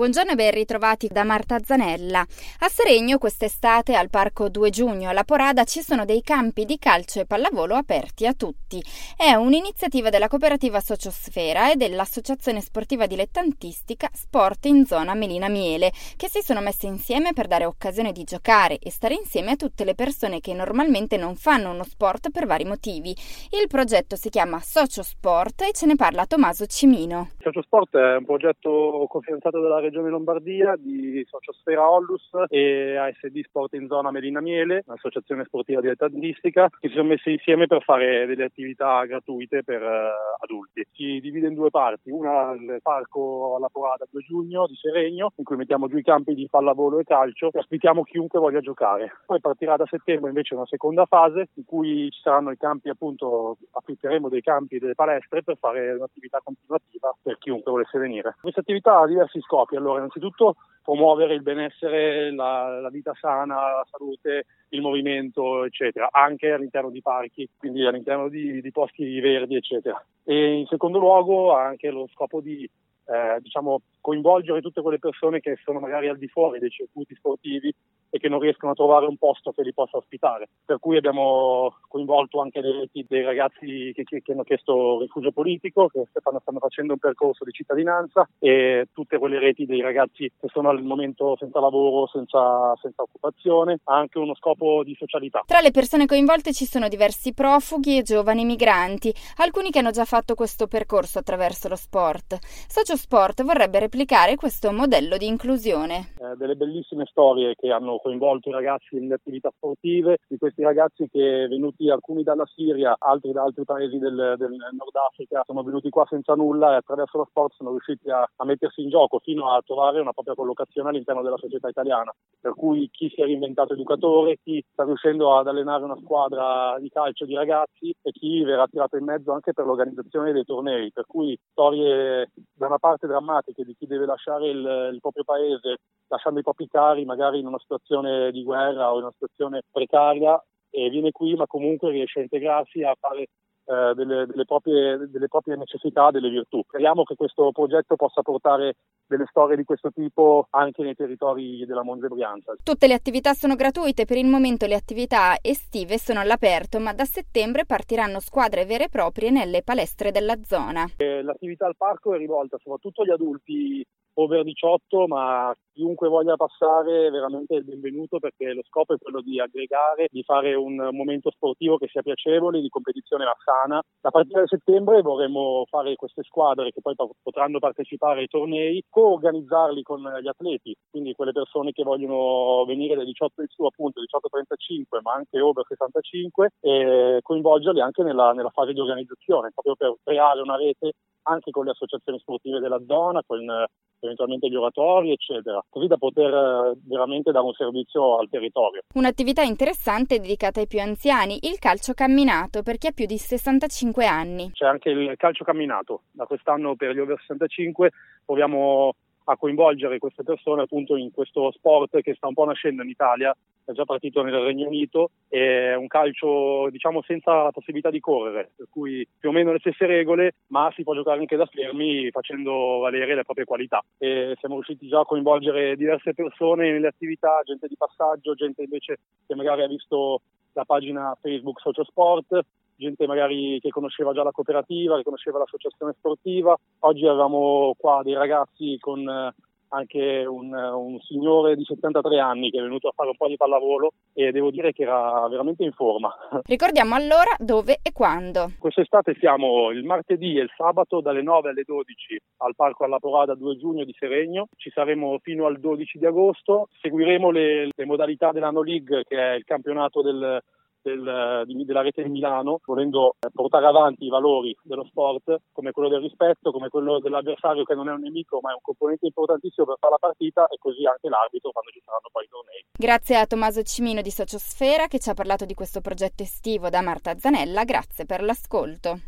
Buongiorno e ben ritrovati da Marta Zanella. A Seregno quest'estate al Parco 2 Giugno alla Porada ci sono dei campi di calcio e pallavolo aperti a tutti. È un'iniziativa della cooperativa Sociosfera e dell'associazione sportiva dilettantistica Sport in zona Melina Miele, che si sono messe insieme per dare occasione di giocare e stare insieme a tutte le persone che normalmente non fanno uno sport per vari motivi. Il progetto si chiama Sociosport e ce ne parla Tommaso Cimino. Sociosport è un progetto cofinanziato dalla Regione Lombardia di Sociosfera Ollus e ASD Sport in zona Melina Miele, un'associazione sportiva dilettantistica, che si sono messi insieme per fare delle attività gratuite per uh, adulti. Si divide in due parti, una il parco alla Porada 2 giugno di Seregno, in cui mettiamo giù i campi di pallavolo e calcio e ospitiamo chiunque voglia giocare. Poi partirà da settembre invece una seconda fase in cui ci saranno i campi appunto, affitteremo dei campi e delle palestre per fare un'attività continuativa per chiunque volesse venire. Questa attività ha diversi scopi allora, innanzitutto promuovere il benessere, la, la, vita sana, la salute, il movimento, eccetera, anche all'interno di parchi, quindi all'interno di, di posti verdi, eccetera. E in secondo luogo anche lo scopo di eh, diciamo, coinvolgere tutte quelle persone che sono magari al di fuori dei circuiti sportivi e che non riescono a trovare un posto che li possa ospitare. Per cui abbiamo coinvolto anche le reti dei ragazzi che, che, che hanno chiesto rifugio politico, che stanno, stanno, facendo un percorso di cittadinanza e tutte quelle reti dei ragazzi che sono al momento senza lavoro, senza, senza occupazione, ha anche uno scopo di socialità. Tra le persone coinvolte ci sono diversi profughi e giovani migranti, alcuni che hanno già fatto questo percorso attraverso lo sport. Socio Sport vorrebbe replicare questo modello di inclusione. Eh, delle bellissime storie che hanno coinvolto i ragazzi nelle attività sportive, di questi ragazzi che venuti alcuni dalla Siria, altri da altri paesi del, del Nord Africa, sono venuti qua senza nulla e attraverso lo sport sono riusciti a, a, mettersi in gioco fino a trovare una propria collocazione all'interno della società italiana. Per cui chi si è reinventato educatore, chi sta riuscendo ad allenare una squadra di calcio di ragazzi e chi verrà tirato in mezzo anche per l'organizzazione dei tornei. Per cui storie da una parte drammatiche di chi deve lasciare il, il proprio paese lasciando i propri cari magari in una situazione di guerra o in una situazione precaria e viene qui ma comunque riesce a integrarsi a fare eh, delle, delle, proprie, delle, proprie, necessità, delle virtù. Speriamo che questo progetto possa portare delle storie di questo tipo anche nei territori della Monza Brianza. Tutte le attività sono gratuite, per il momento le attività estive sono all'aperto, ma da settembre partiranno squadre vere e proprie nelle palestre della zona. Eh, l'attività al parco è rivolta soprattutto agli adulti over 18, ma chiunque voglia passare è veramente il benvenuto perché lo scopo è quello di aggregare, di fare un momento sportivo che sia piacevole, di competizione sana. A partire da settembre vorremmo fare queste squadre che poi potranno partecipare ai tornei, co-organizzarli con gli atleti, quindi quelle persone che vogliono venire dai 18 in su, appunto 18-35, ma anche over 65, e coinvolgerli anche nella, nella fase di organizzazione, proprio per creare una rete anche con le associazioni sportive della zona, con eventualmente gli oratori, eccetera, così da poter eh, veramente dare un servizio al territorio. Un'attività interessante dedicata ai più anziani, il calcio camminato per chi ha più di 65 anni. C'è anche il calcio camminato, da quest'anno per gli over 65 proviamo a coinvolgere queste persone appunto in questo sport che sta un po' nascendo in Italia, è già partito nel Regno Unito, è un calcio diciamo senza possibilità di correre, per cui più o meno le stesse regole, ma si può giocare anche da fermi facendo valere le proprie qualità. E siamo riusciti già a coinvolgere diverse persone nelle attività, gente di passaggio, gente invece che magari ha visto la pagina Facebook Social Sport, gente magari che conosceva già la cooperativa, che conosceva l'associazione sportiva. Oggi avevamo qua dei ragazzi con eh, anche un, un, signore di 73 anni che è venuto a fare un po' di pallavolo e devo dire che era veramente in forma. Ricordiamo allora dove e quando. Quest'estate siamo il martedì e il sabato dalle 9 alle 12 al Parco alla Porada 2 giugno di Seregno. Ci saremo fino al 12 di agosto. Seguiremo le, le modalità dell'Anno League che è il campionato del del, della rete di Milano, volendo eh, portare avanti i valori dello sport come quello del rispetto, come quello dell'avversario che non è un nemico ma è un componente importantissimo per fare la partita e così anche l'arbitro quando ci saranno poi i tornei. Grazie a Tommaso Cimino di Sociosfera che ci ha parlato di questo progetto estivo da Marta Zanella, grazie per l'ascolto.